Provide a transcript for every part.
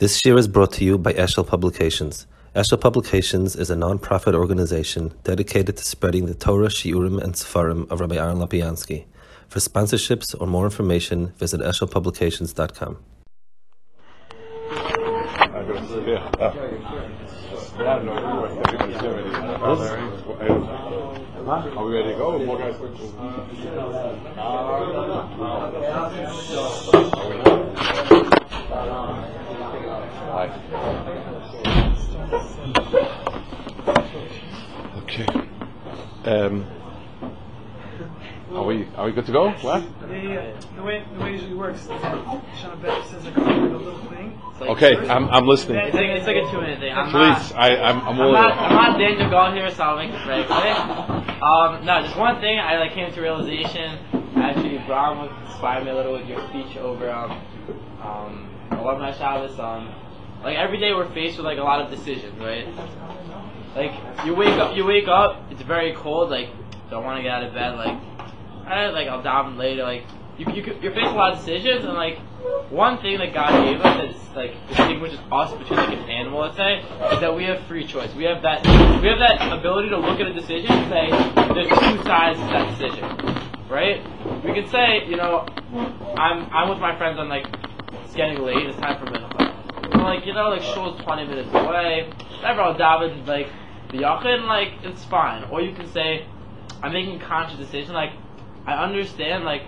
This year is brought to you by Eshel Publications. Eshel Publications is a non-profit organization dedicated to spreading the Torah, Shiurim, and Sefarim of Rabbi Aaron Lapiansky. For sponsorships or more information, visit eshelpublications.com. Are we ready to go? More guys Okay. Um, are we are we good to go? What? Yeah, yeah. The way the way it usually works, Sean Beck says a little thing. Okay, I'm I'm listening. It's like, it's like a two minute thing. I'm Please, not, I I'm I'm I'm all not, I'm not Daniel Gall here, so I'll make it very quick. Um, no, just one thing I like came to realization. Actually, Brown inspired me a little with your speech over um, um, alumni Shabbos. Um, like every day we're faced with like a lot of decisions, right? Like you wake up, you wake up, it's very cold. Like don't want to get out of bed. Like I like I'll daven later. Like you, you you're facing a lot of decisions, and like one thing that God gave us that's like distinguishes us between like an animal, let's say, is that we have free choice. We have that we have that ability to look at a decision and say there's two sides to that decision, right? We could say, you know, I'm I'm with my friends. I'm like it's getting late. It's time for mincha. Like you know like shul's 20 minutes away. Whatever. I'll daven like the yachin. Like it's fine. Or you can say I'm making conscious decision. Like I understand like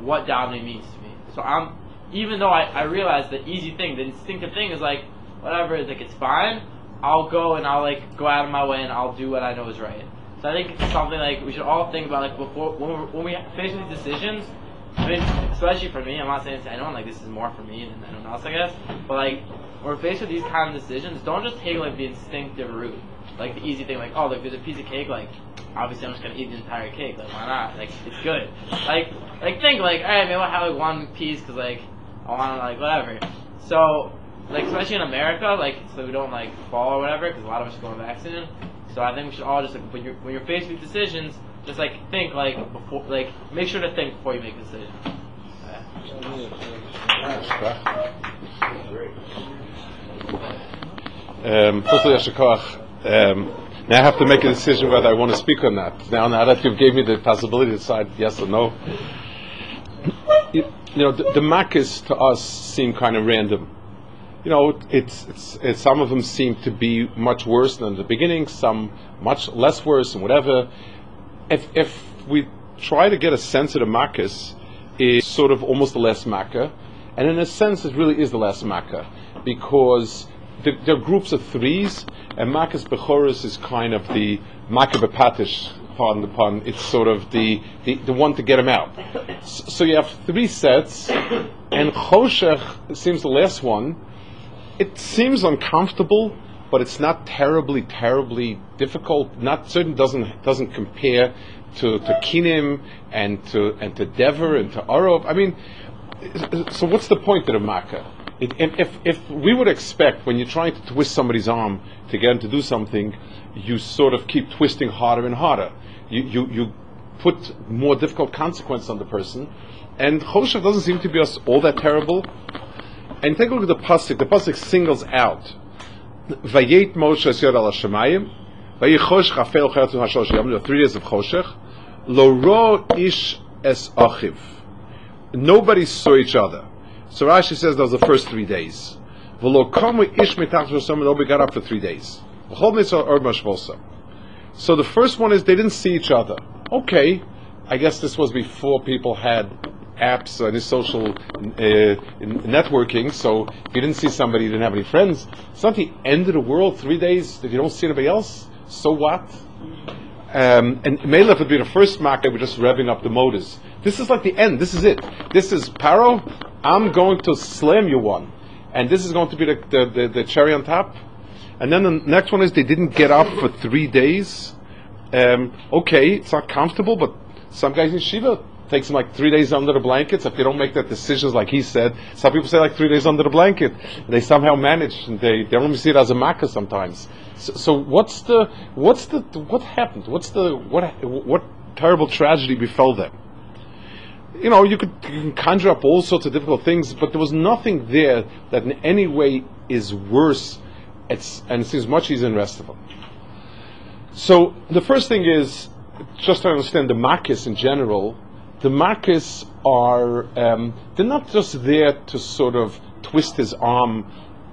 what davening means to me. So I'm even though I, I realize the easy thing, the instinctive thing is like whatever, like it's fine. I'll go and I'll like go out of my way and I'll do what I know is right. So I think it's something like we should all think about like before when, when we face these decisions. I mean, especially for me, I'm not saying to anyone like this is more for me than anyone else, I guess. But like when we're faced with these kind of decisions, don't just take like the instinctive route, like the easy thing, like oh look, there's a piece of cake, like obviously I'm just gonna eat the entire cake, like why not? Like it's good. Like like think like all right, maybe I'll have like one piece because like I want to like whatever. So like especially in America, like so we don't like fall or whatever, because a lot of us are going back soon. So I think we should all just like when you're when you're faced with decisions, just like think like before, like make sure to think before you make a decision. Um, um, now I have to make a decision whether I want to speak or not. Now, now that you've gave me the possibility to decide yes or no, you, you know, the, the Maccas to us seem kind of random. You know, it's, it's, it's some of them seem to be much worse than the beginning, some much less worse, and whatever. If if we try to get a sense of the Maccas, is sort of almost the last Makkah, and in a sense, it really is the last Makkah because the, there are groups of threes, and Makkah's Bechoros is kind of the Makkah Bepatish, pardon the pun. It's sort of the, the, the one to get him out. S- So you have three sets, and Choshech seems the last one. It seems uncomfortable, but it's not terribly, terribly difficult. Not certain doesn't doesn't compare to, to Kinim and to and to Dever and to Arov. I mean, so what's the point of the Makkah? It, if, if, we would expect when you're trying to twist somebody's arm to get him to do something, you sort of keep twisting harder and harder. You, you, you put more difficult consequence on the person. And Choshech doesn't seem to be all that terrible. And take a look at the pasuk. The pasuk singles out. Vayet Moshe yod al Hashemayim. Vayichosh chafel cheretzu hashalosh yom. Are three days of Choshech. Lo ro ish es achiv. Nobody saw each other. So Rashi says that was the first three days. V'lo kamu ish mitach shosam. Nobody got up for three days. V'chol mitzvah or mashvosa. So the first one is they didn't see each other. Okay, I guess this was before people had apps and social uh, networking. So if you didn't see somebody, you didn't have any friends. It's not the end of the world. Three days that you don't see anybody else. So what? Um, and Melech would be the first makkah. We're just revving up the motors. This is like the end. This is it. This is Paro. I'm going to slam you one, and this is going to be the, the, the, the cherry on top. And then the next one is they didn't get up for three days. Um, okay, it's not comfortable, but some guys in Shiva takes them like three days under the blankets if they don't make that decisions like he said. Some people say like three days under the blanket. They somehow manage, and they, they only see it as a makkah sometimes. So, so what's the what's the what happened? What's the what what terrible tragedy befell them? you know, you could conjure up all sorts of difficult things, but there was nothing there that in any way is worse. It's, and it seems much easier than the rest of them. So the first thing is just to understand the Makis in general. The Makis are um, they're not just there to sort of twist his arm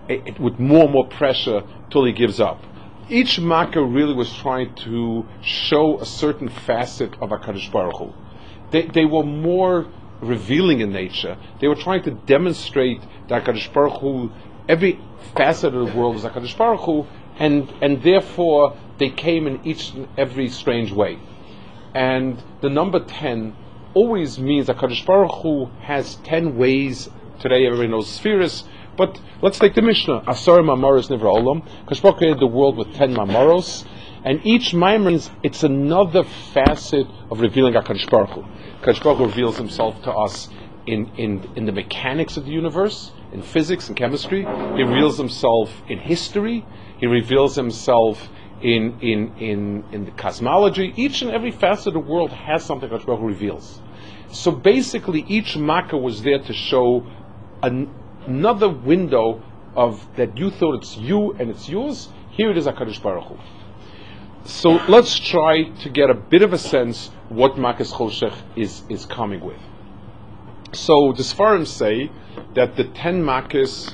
eh, eh, with more and more pressure till he gives up. Each Makkah really was trying to show a certain facet of Hakadosh Baruch Hu. They, they were more revealing in nature. They were trying to demonstrate that Hakadosh Baruch Hu, every facet of the world is Hakadosh Baruch Hu, and and therefore they came in each and every strange way. And the number ten always means that Hakadosh Baruch Hu has ten ways. Today everybody knows spheres, but let's take the Mishnah. Asar Mamaros Nivra Olam. Hakadosh Baruch created the world with ten Mamaros. And each Maimon, it's another facet of revealing HaKadosh Baruch Hu. HaKadosh Baruch Hu reveals himself to us in, in, in the mechanics of the universe, in physics and chemistry. He reveals himself in history. He reveals himself in, in, in, in the cosmology. Each and every facet of the world has something HaKadosh Baruch reveals. So basically, each Makkah was there to show an, another window of that you thought it's you and it's yours. Here it is HaKadosh Baruch Hu. So let's try to get a bit of a sense what Makas Choshech is, is coming with. So the Sfarim say that the ten Makas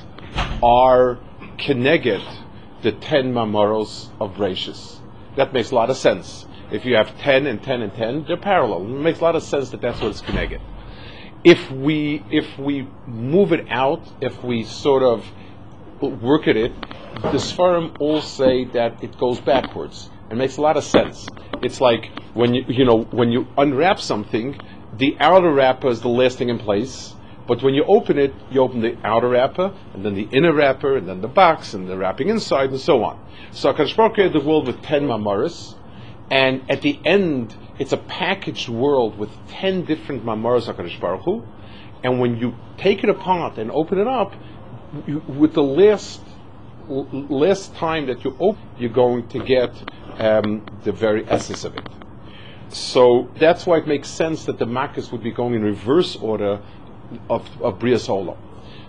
are Keneged, the ten Mamoros of Brachus. That makes a lot of sense. If you have 10 and 10 and 10, they're parallel. It makes a lot of sense that that's what it's Keneged. If we, if we move it out, if we sort of work at it, the Sfarim all say that it goes backwards. It makes a lot of sense. It's like when you you know when you unwrap something, the outer wrapper is the last thing in place. But when you open it, you open the outer wrapper, and then the inner wrapper, and then the box, and the wrapping inside, and so on. So Hakadosh Baruch created the world with ten mamaris, and at the end, it's a packaged world with ten different mamaris Hakadosh Baruch Hu. And when you take it apart and open it up, you, with the last last time that you open, you're going to get um, the very essence of it. So that's why it makes sense that the Makkahs would be going in reverse order of, of Olam.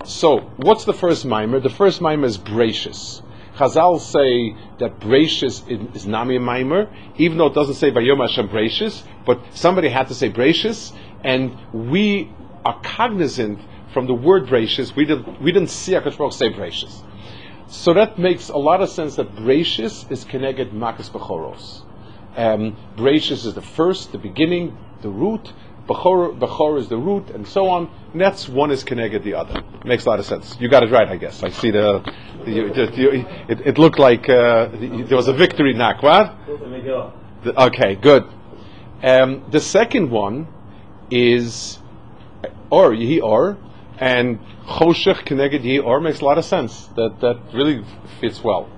So, what's the first mimer? The first mimer is Bereishis. Chazal say that Bereishis is, Nami mimer, even though it doesn't say Vayom Hashem Bereishis, but somebody had to say Bereishis, and we are cognizant from the word Bereishis, we didn't, we didn't see Baruch say Bereishis. So that makes a lot of sense that Bereishis is connected Makas Bechoros. Um, Bereishis is the first, the beginning, the root. Bechor, is the root, and so on. And that's one is connected the other. Makes a lot of sense. You got it right, I guess. I see the. the, the, it, it, looked like uh, there was a victory knock. What? Okay, good. Um, the second one is or Yehi Or, and Choshech Keneged Yi Or makes a lot of sense. That that really fits well.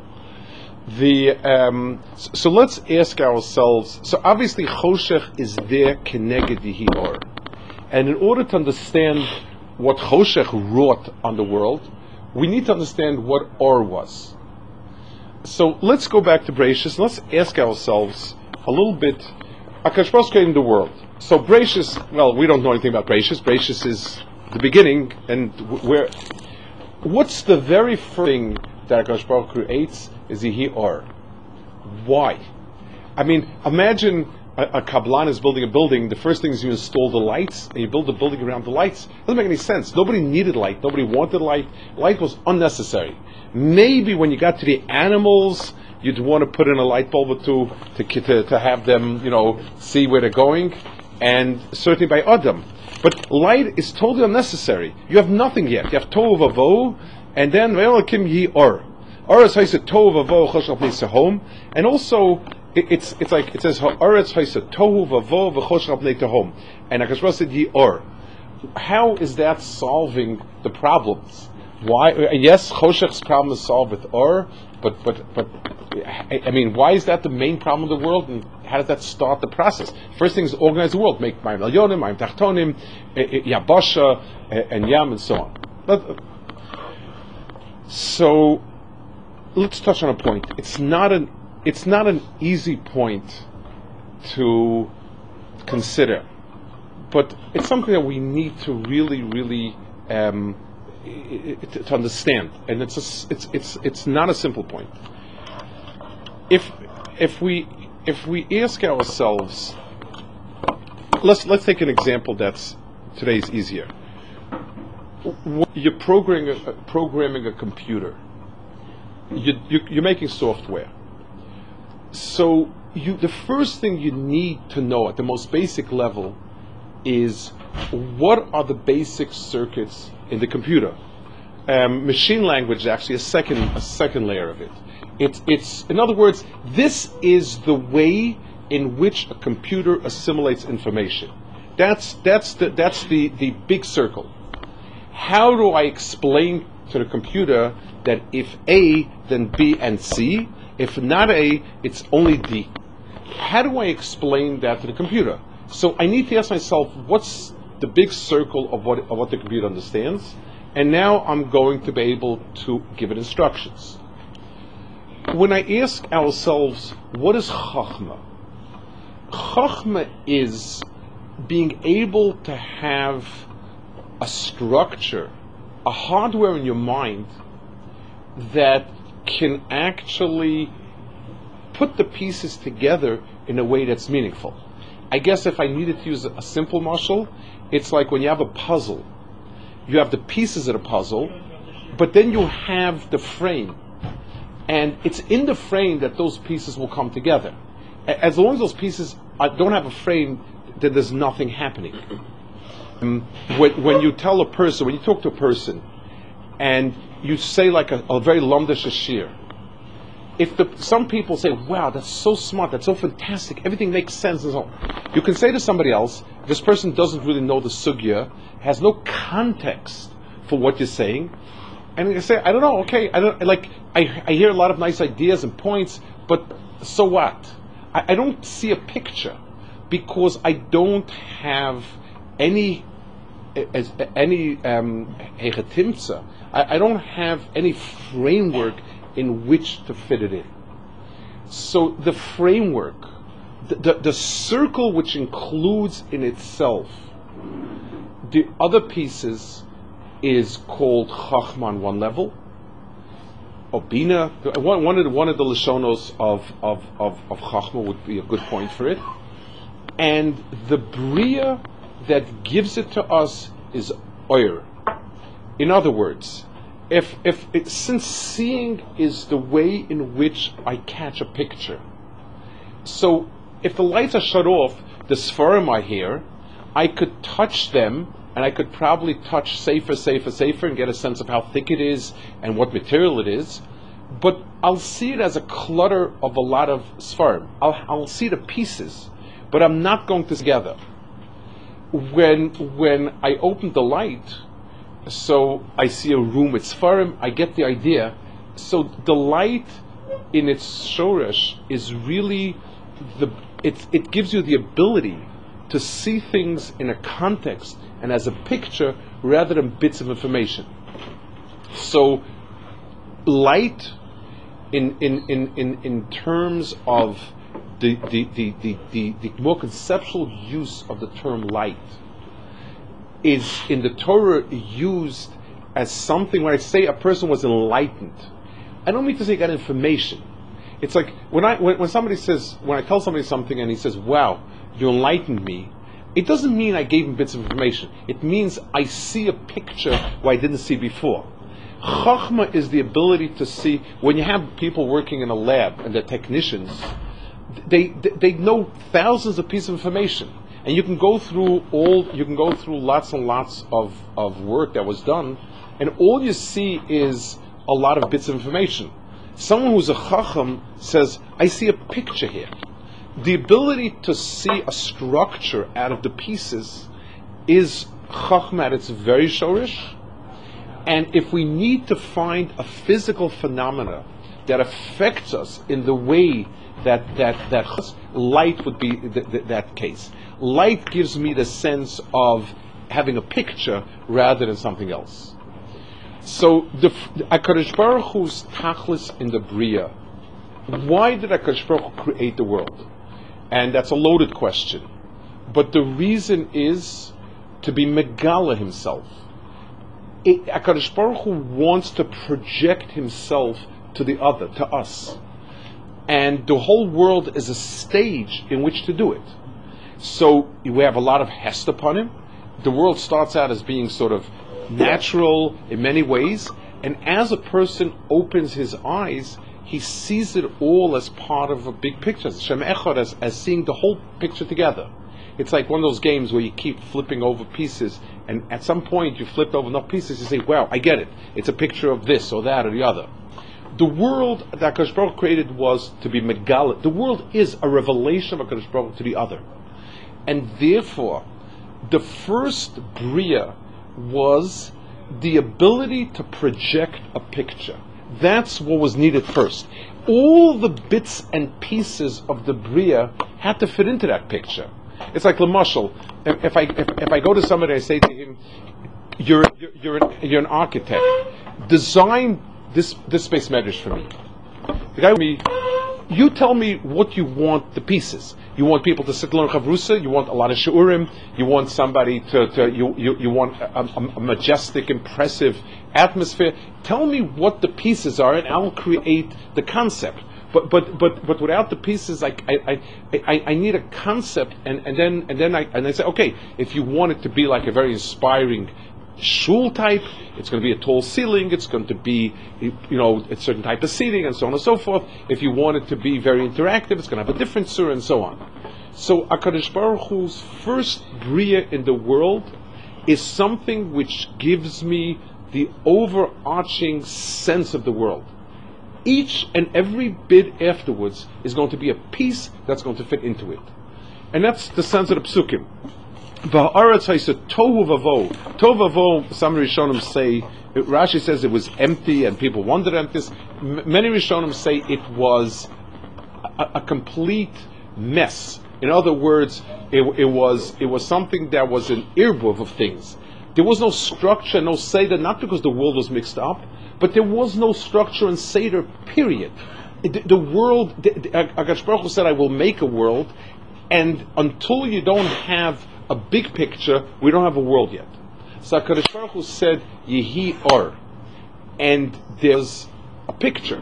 The um, so, let's ask ourselves. So obviously Choshech is there Keneged Yi Or, and in order to understand what Choshech wrought on the world, we need to understand what Or was. So let's go back to Bereishis. Let's ask ourselves a little bit. Akash in the world. So Bereishis, well, we don't know anything about Bereishis. Bereishis is the beginning, and where what's the very first thing that Baruch creates is he Or. Why? I mean, imagine a, a Kabbalan is building a building. The first thing is you install the lights, and you build the building around the lights. Doesn't make any sense. Nobody needed light. Nobody wanted light. Light was unnecessary. Maybe when you got to the animals, you'd want to put in a light bulb or two to, to, to have them, you know, see where they're going. And certainly by Adam. But light is totally unnecessary. You have nothing yet. You have tohu and then ve'elakim yi or. Is haisa tohu vavo chosh home, and also it, it's it's like it says ha'aretz haisa tohu vavo v'chosh home, and Hakadosh said or. How is that solving the problems? Why? Uh, yes, Choshech's problem is solved with or, but but but I mean, why is that the main problem of the world, and how does that start the process? First thing is organize the world, make Ma'im Elyonim, Ma'im Tachtonim, eh, eh, Yabasha, eh, and Yam, and so on. But, uh, so, let's touch on a point. It's not an it's not an easy point to consider. but it's something that we need to really, really um, to understand, and it's a it's it's it's not a simple point. If if we if we ask ourselves, let's let's take an example that's today's easier. You're programming a, programming a computer. You, you, you're making software. So you, the first thing you need to know at the most basic level is what are the basic circuits in the computer. Um, machine language is actually a second a second layer of it. It's it's in other words, this is the way in which a computer assimilates information. That's that's the that's the, the big circle. How do I explain to the computer that if A, then B and C? If not A, it's only D. How do I explain that to the computer? So I need to ask myself, what's the big circle of what, of what the computer understands? And now I'm going to be able to give it instructions. When I ask ourselves, what is Chachma? Chachma is being able to have a structure, a hardware in your mind that can actually put the pieces together in a way that's meaningful. I guess if I needed to use a simple muscle, it's like when you have a puzzle. You have the pieces of the puzzle, but then you have the frame. And it's in the frame that those pieces will come together. As long as those pieces uh, don't have a frame, then there's nothing happening. When, when you tell a person, when you talk to a person, and you say like a, a very lumdish shir, if the, some people say, "Wow, that's so smart, that's so fantastic, everything makes sense," and so on, you can say to somebody else, "This person doesn't really know the sugya, has no context for what you're saying," and you say, "I don't know, okay, I don't like. I, I hear a lot of nice ideas and points, but so what? I, I don't see a picture because I don't have any as any um. I, I don't have any framework in which to fit it in. So the framework, the, the, the circle which includes in itself the other pieces is called Chachma on one level. Obina, one, one of the, one of the of, of, of, of Chachma would be a good point for it. And the Bria that gives it to us is Oyer. In other words, if, if it, since seeing is the way in which I catch a picture, so if the lights are shut off, the Sfarim are here, I could touch them and I could probably touch safer, safer, safer and get a sense of how thick it is and what material it is. But I'll see it as a clutter of a lot of Sfarim. I'll, I'll see the pieces, but I'm not going to together. When, when I open the light, so I see a room with Sfarim, I get the idea. So the light in its shoresh is really the it, it gives you the ability to see things in a context and as a picture rather than bits of information. So light in in, in, in, in terms of the the, the, the, the the more conceptual use of the term light is in the Torah used as something when I say a person was enlightened, I don't mean to say got information. It's like when I when, when somebody says when I tell somebody something and he says, "Wow, you enlightened me," it doesn't mean I gave him bits of information. It means I see a picture where I didn't see before. Chachma is the ability to see when you have people working in a lab and they're technicians, they, they know thousands of pieces of information, and you can go through all you can go through lots and lots of, of work that was done, and all you see is a lot of bits of information. Someone who's a chacham says, "I see a picture here." The ability to see a structure out of the pieces is chachma at its very shorish. And if we need to find a physical phenomena that affects us in the way that that that light would be th- th- that case, light gives me the sense of having a picture rather than something else. So the Hakadosh Baruch Hu's tachlis in the bria. Why did Hakadosh Baruch Hu create the world? And that's a loaded question. but the reason is to be Megala himself. It, HaKadosh Baruch Hu wants to project himself to the other, to us. And the whole world is a stage in which to do it. So we have a lot of hest upon him. The world starts out as being sort of natural in many ways, and as a person opens his eyes, he sees it all as part of a big picture, Shem Echad, as, as seeing the whole picture together. It's like one of those games where you keep flipping over pieces, and at some point you flip over enough pieces, you say, "Wow, I get it. It's a picture of this or that or the other." The world that Baruch created was to be megal. The world is a revelation of Baruch to the other, and therefore, the first bria was the ability to project a picture. That's what was needed first. All the bits and pieces of the bria had to fit into that picture. It's like Lamashal. If, if I if, if I go to somebody, I say to him, "You're you're you're an, you're an architect. Design this this space matters for me." The guy with me, you tell me what you want the pieces. You want people to sit learn chavrusa. You want a lot of shiurim. You want somebody to, to you, you, you want a, a, a majestic, impressive atmosphere. Tell me what the pieces are, and I'll create the concept. But but but but without the pieces, like I I, I, I need a concept, and, and then and then I and I say, okay, if you want it to be like a very inspiring shul type, it's going to be a tall ceiling, it's going to be you know a certain type of seating, and so on and so forth. If you want it to be very interactive, it's going to have a different surah, and so on. So Akadosh Baruch Hu's first bria in the world is something which gives me the overarching sense of the world each and every bit afterwards is going to be a piece that's going to fit into it. And that's the sense of the psukim. Ba'aretz haisa tohu vavo. Tohu vavo, some Rishonim say, Rashi says it was empty and people wondered this. M- many Rishonim say it was a, a complete mess. In other words, it, it, was it was something that was an earbuv of things. There was no structure, no seder, not because the world was mixed up, but there was no structure and Seder, period. The, the world, Agash Baruch said, I will make a world, and until you don't have a big picture, we don't have a world yet. So HaKadosh Baruch Hu said, Yehi Or, and there's a picture.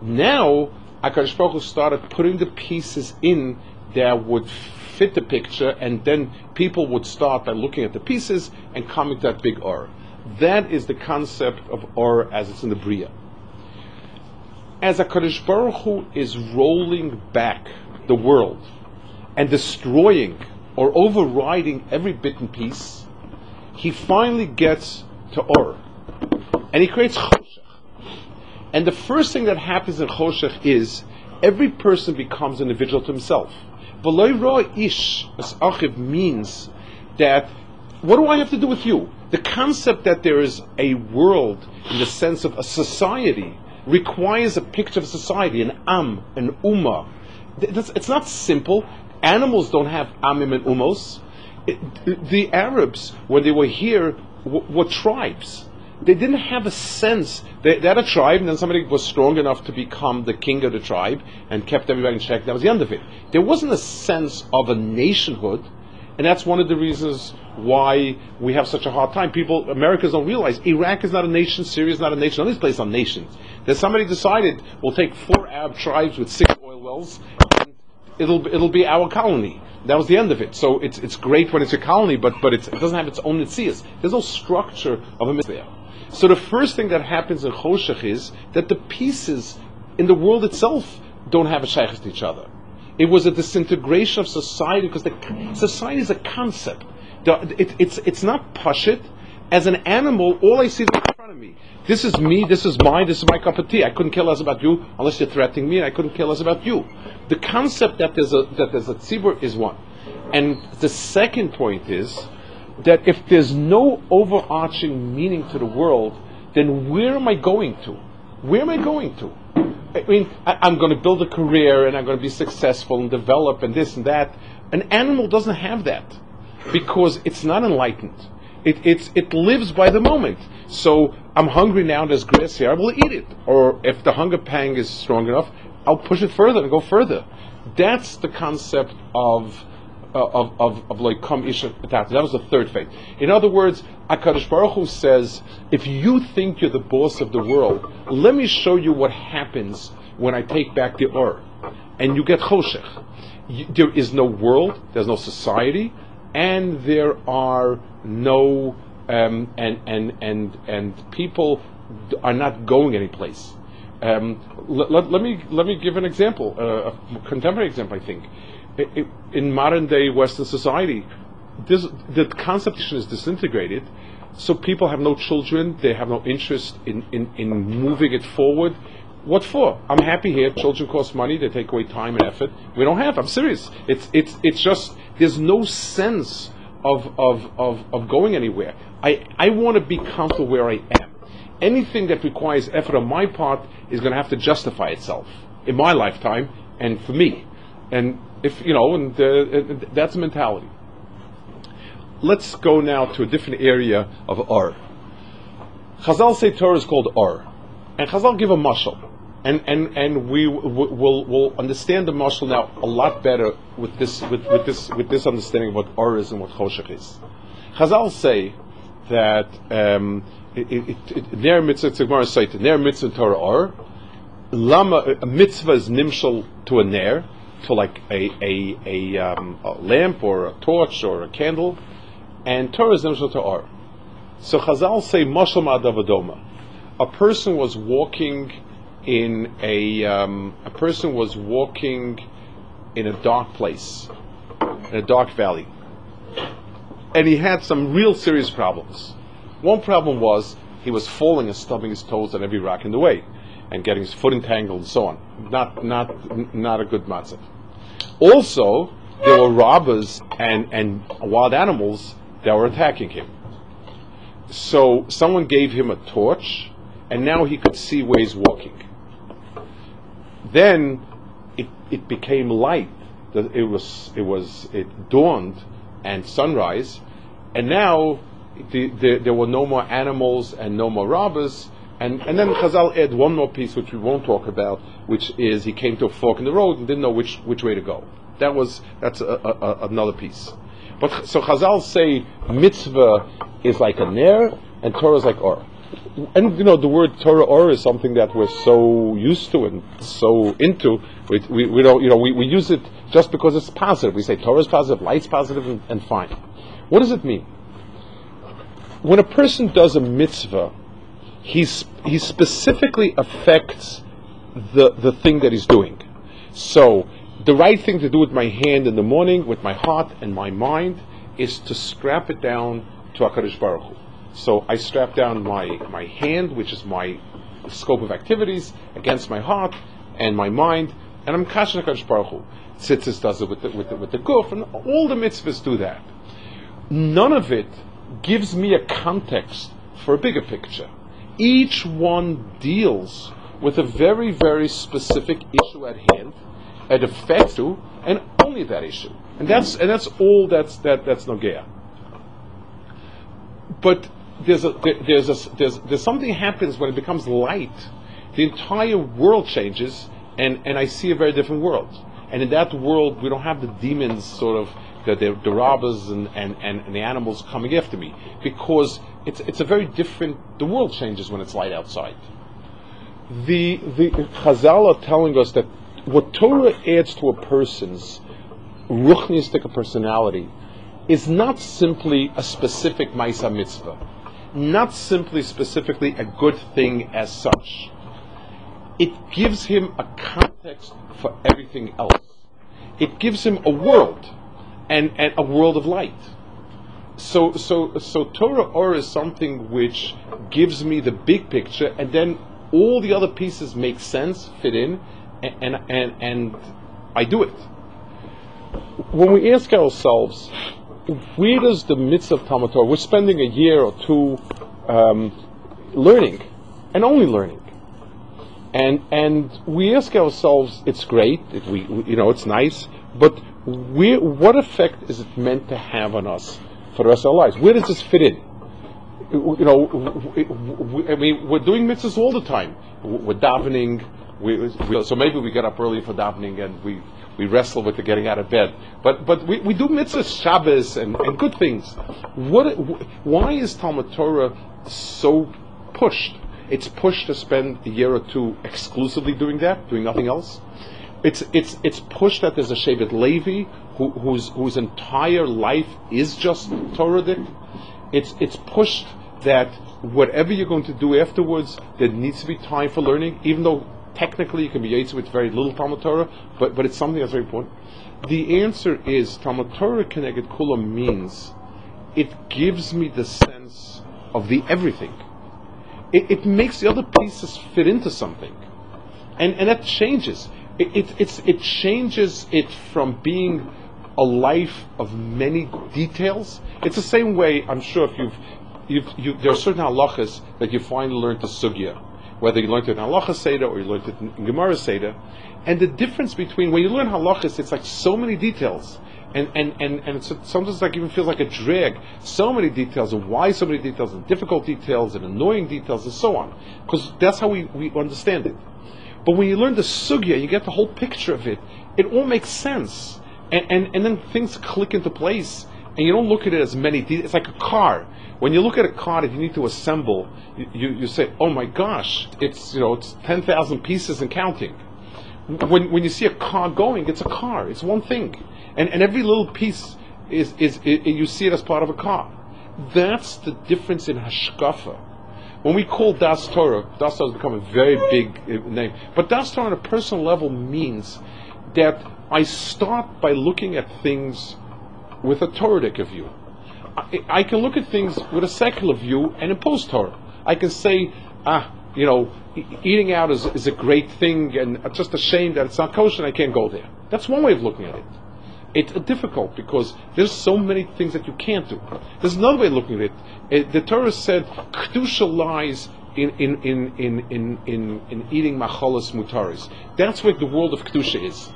Now, HaKadosh Baruch Hu started putting the pieces in that would fit the picture, and then people would start by looking at the pieces and coming to that big Or. That is the concept of Or as it's in the Bria. As a Kaddish Baruch Hu is rolling back the world and destroying or overriding every bit and piece, he finally gets to Or. And he creates Choshech. And the first thing that happens in Choshech is every person becomes an individual to himself. V'loy ish as achiv means that what do I have to do with you? The concept that there is a world in the sense of a society requires a picture of society, an am, an ummah. It's not simple. Animals don't have amim and umos. It, the Arabs, when they were here, w- were tribes. They didn't have a sense. They, they, had a tribe, and then somebody was strong enough to become the king of the tribe and kept everybody in check. That was the end of it. There wasn't a sense of a nationhood, and that's one of the reasons why we have such a hard time. People, Americans don't realize Iraq is not a nation, Syria is not a nation, of these places are nations. That somebody decided we'll take four Arab tribes with six oil wells, it'll it'll be our colony. That was the end of it. So it's it's great when it's a colony, but but it doesn't have its own itzias. There's no structure of a there. So the first thing that happens in Choshech is that the pieces in the world itself don't have a shaykhs to each other. It was a disintegration of society because the society is a concept. It, it's, it's not pashit. As an animal, all I see is of me. This is me, this is mine, this is my cup of tea. I couldn't care less about you unless you're threatening me, and I couldn't care less about you. The concept that there's a, that there's a tzibur is one. And the second point is that if there's no overarching meaning to the world, then where am I going to? Where am I going to? I mean, I, am going to build a career and I'm going to be successful and develop and this and that. An animal doesn't have that because it's not enlightened. It, it's, it lives by the moment. So I'm hungry now, there's grass here, I will eat it. Or if the hunger pang is strong enough, I'll push it further and go further. That's the concept of uh, of of of like come isha That was the third faith. In other words, Hakadosh Baruch Hu says, if you think you're the boss of the world, let me show you what happens when I take back the or, and you get choshech. There is no world, there's no society, and there are no um, and and and and people are not going anyplace. Um, let, let, let, me let me give an example, uh, a contemporary example. I think in modern day Western society, this, the conception is disintegrated. So people have no children. They have no interest in, in, in moving it forward. What for? I'm happy here. Children cost money. They take away time and effort. We don't have. I'm serious. It's it's it's just there's no sense of of of, of going anywhere. I I want to be comfortable where I am. Anything that requires effort on my part is going to have to justify itself in my lifetime and for me. And if you know, and uh, that's a mentality. Let's go now to a different area of Ar. Chazal say Torah is called Ar, and Chazal give a mashal, and and and we will will understand the mashal now a lot better with this with, with this with this understanding of what Ar is and what Choshech is. Chazal say that um, Ner mitzvah tzigmar site Ner mitzvah Torah Ar. Lama a mitzvah is nimshal to a ner to like a a, a, um, a lamp or a torch or a candle, and Torah is nimshal to Or. So Chazal say Mashal Ma'adavadoma. A person was walking in a um, a person was walking in a dark place, in a dark valley, and he had some real serious problems. One problem was he was falling and stubbing his toes on every rock in the way and getting his foot entangled and so on. Not not not a good matzah. Also, there were robbers and, and wild animals that were attacking him. So someone gave him a torch, and now he could see where he's walking. Then it, it became light. It was it was it dawned and sunrise, and now the, the, there were no more animals and no more robbers, and, and then Chazal add one more piece which we won't talk about, which is he came to a fork in the road and didn't know which, which way to go. That was that's a, a, a, another piece. But so Chazal say mitzvah is like a ner and Torah is like or. And you know the word Torah or is something that we're so used to and so into. We, we, we don't you know we, we use it just because it's positive. We say Torah is positive, light's positive, and, and fine. What does it mean? When a person does a mitzvah, he's, he specifically affects the, the thing that he's doing. So, the right thing to do with my hand in the morning, with my heart and my mind, is to strap it down to HaKadosh Baruch Hu. So I strap down my, my hand, which is my scope of activities, against my heart and my mind, and I'm Kashan HaKadosh Baruch Hu. Tzitzis does it with the, with the, with the guf, and all the mitzvahs do that. None of it gives me a context for a bigger picture each one deals with a very, very specific issue at hand, it affects you, and only that issue. And that's and that's all that's that that's Nogea. But there's a there's a there's there's something happens when it becomes light, the entire world changes, and and I see a very different world. And in that world, we don't have the demons sort of the, the, the robbers and, and, and, the animals coming after me because it's, it's a very different, the world changes when it's light outside. The, the Chazal are telling us that what Torah adds to a person's ruchnistic personality is not simply a specific Maisa mitzvah, not simply specifically a good thing as such. It gives him a context for everything else. It gives him a world and, and a world of light. So, so, so Torah Or is something which gives me the big picture, and then all the other pieces make sense, fit in, and, and, and, and I do it. When we ask ourselves, where does the mitzvah of Talmud Torah, we're spending a year or two um, learning, and only learning. And, and we ask ourselves, it's great, it, we, we, you know, it's nice, but where, what effect is it meant to have on us for the rest of our lives? Where does this fit in? You know, I mean, we're doing mitzvahs all the time. We're davening, We, we, so maybe we get up early for davening and we, we wrestle with the getting out of bed. But but we, we do mitzvahs, Shabbos, and, and good things. What why is Talmud Torah so pushed? It's pushed to spend a year or two exclusively doing that, doing nothing else. It's it's it's pushed that there's a Shevet Levi who, whose whose entire life is just Torah. It's it's pushed that whatever you're going to do afterwards, there needs to be time for learning, even though technically you can be Yaitz with very little Talmud Torah, but, but it's something that's very important. The answer is Talmud Torah Keneged Kula means it gives me the sense of the everything. It, it makes the other pieces fit into something. And, and that changes. It, it, it's, it changes it from being a life of many details. It's the same way, I'm sure if you've, you've you, there are certain halachas that you finally learn to sugya whether you learned it in halacha seder or you learned it in Gemara seder. And the difference between when you learn halachas, it's like so many details. And, and, and, and it's sometimes like even feels like a drag. So many details, and why so many details, and difficult details, and annoying details, and so on. Because that's how we, we understand it. But when you learn the sugya, you get the whole picture of it, it all makes sense. And, and, and then things click into place, and you don't look at it as many details. It's like a car. When you look at a car that you need to assemble, you, you, you say, "Oh my gosh, it's you know it's ten thousand pieces and counting." When when you see a car going, it's a car. It's one thing, and and every little piece is is, is you see it as part of a car. That's the difference in hashkafa. When we call Das Torah, Das Torah has become a very big uh, name. But Das Torah on a personal level means that I start by looking at things with a Torah view. I, can look at things with a secular view and impose Torah. I can say, ah, you know, eating out is, is a great thing, and it's just a shame that it's not kosher and I can't go there. That's one way of looking at it. It's difficult because there's so many things that you can't do. There's another way of looking at it. it the Torah said, Kedusha lies in, in, in, in, in, in, in eating macholas mutaris. That's where the world of Kedusha is.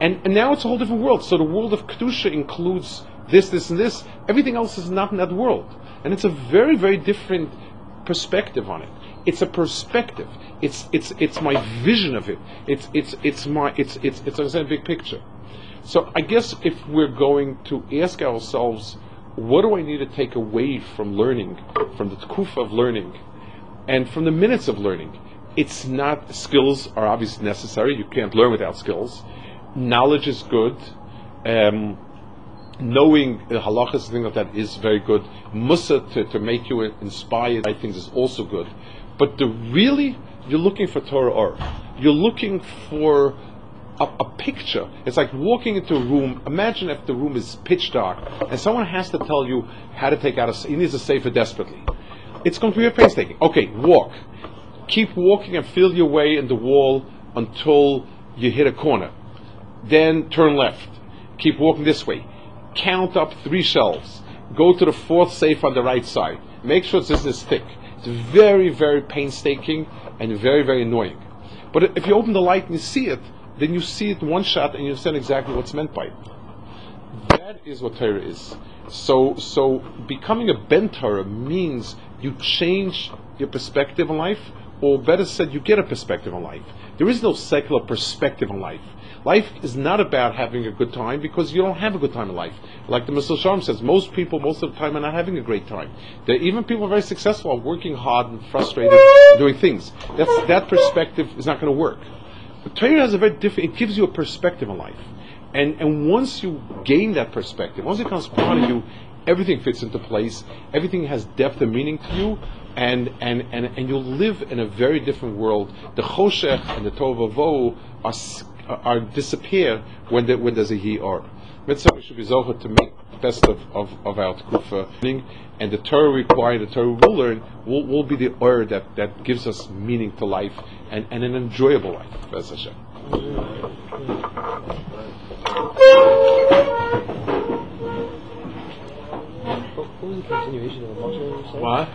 And, and now it's a whole different world. So the world of Kedusha includes this, this, and this. Everything else is not in that world. And it's a very, very different perspective on it. It's a perspective. It's it's it's my vision of it. It's it's it's my it's it's it's, a big picture. So I guess if we're going to ask ourselves, what do I need to take away from learning, from the kufa of learning, and from the minutes of learning? It's not skills are obviously necessary. You can't learn without skills. Knowledge is good. Um, knowing the halachas thing like that is very good. Musa to, to make you inspired I think is also good. But the really you're looking for Torah or you're looking for a, a, picture. It's like walking into a room. Imagine if the room is pitch dark and someone has to tell you how to take out a. He needs a safer desperately. It's going to be a painstaking. Okay, walk. Keep walking and feel your way in the wall until you hit a corner. Then turn left. Keep walking this way count up three shelves. Go to the fourth safe on the right side. Make sure this is thick. It's very, very painstaking and very, very annoying. But if you open the light and you see it, then you see it one shot and you understand exactly what's meant by it. That is what Torah is. So, so becoming a ben Torah means you change your perspective on life, or better said, you get a perspective on life. There is no secular perspective on life. Life is not about having a good time because you don't have a good time in life. Like the Mr. Sharm says, most people, most of the time, are not having a great time. They're, even people very successful are working hard and frustrated doing things. That's, that perspective is not going to work. But Torah has a very different, it gives you a perspective on life. And, and once you gain that perspective, once it becomes part of you, everything fits into place, everything has depth and meaning to you, and, and, and, and you'll live in a very different world. The Choshech and the Tovavo are are disappear when, there, when there's a he or. Mitzvah we should be zocher to make the best of, of, of our tkufa, and the Torah required, the Torah we will learn, will, will be the or that, that gives us meaning to life and, and an enjoyable life. Bez Hashem. What was the continuation of the Moshe? What?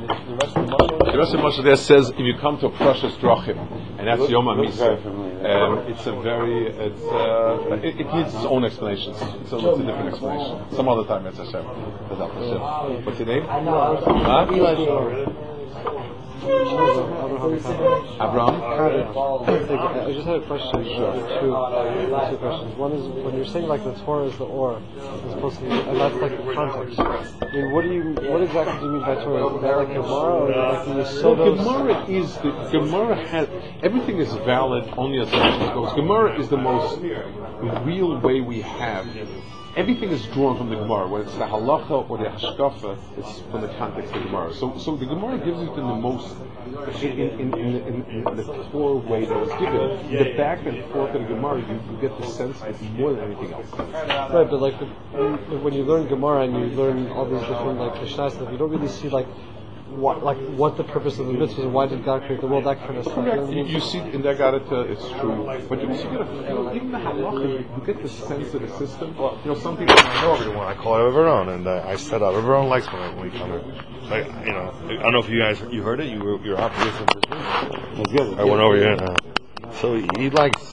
The, the rest of the Moshe? The rest of Moshe there says if you come to a precious drachim, and that's Yom HaMisa. Um, it's a very, it's, uh, it, it needs its own explanations. It's a, it's a different explanation. Some other time, it's Hashem. Bezat Hashem. What's your name? Huh? Abraham? I just had a question. Two, two questions. One is when you're saying like the Torah is the or, as opposed to, and that's like the context. I mean, what do you, what exactly do you mean by Torah? Is that like Gemara or like the So Yesodos? Gemara is the Gemara has everything is valid only as far as it goes. Gemara is the most real way we have. Everything is drawn from the Gemara, whether it's the halacha or the hashkafa, it's from the context of the Gemara. So, so the Gemara gives it in the most, in, in, in, in, the core way that was given. The back and forth of the Gemara, you, you get the sense of it more than anything else. Right, but like when you learn Gemara and you learn all these different like stuff, you don't really see like what like what the purpose of the mitzvah is, why did God create the world, that kind of stuff. You know I You, mean? you see in that Garata, it's true. But you, you get a feel, even the halacha, you, you get the sense of the system. Well, You know, some people I know everyone. I call it Everon, and uh, I set up. Everyone likes when, we come here. Like, you know, I don't know if you guys you heard it. You were you were out to listen to this. I went over here. Uh, so he, he likes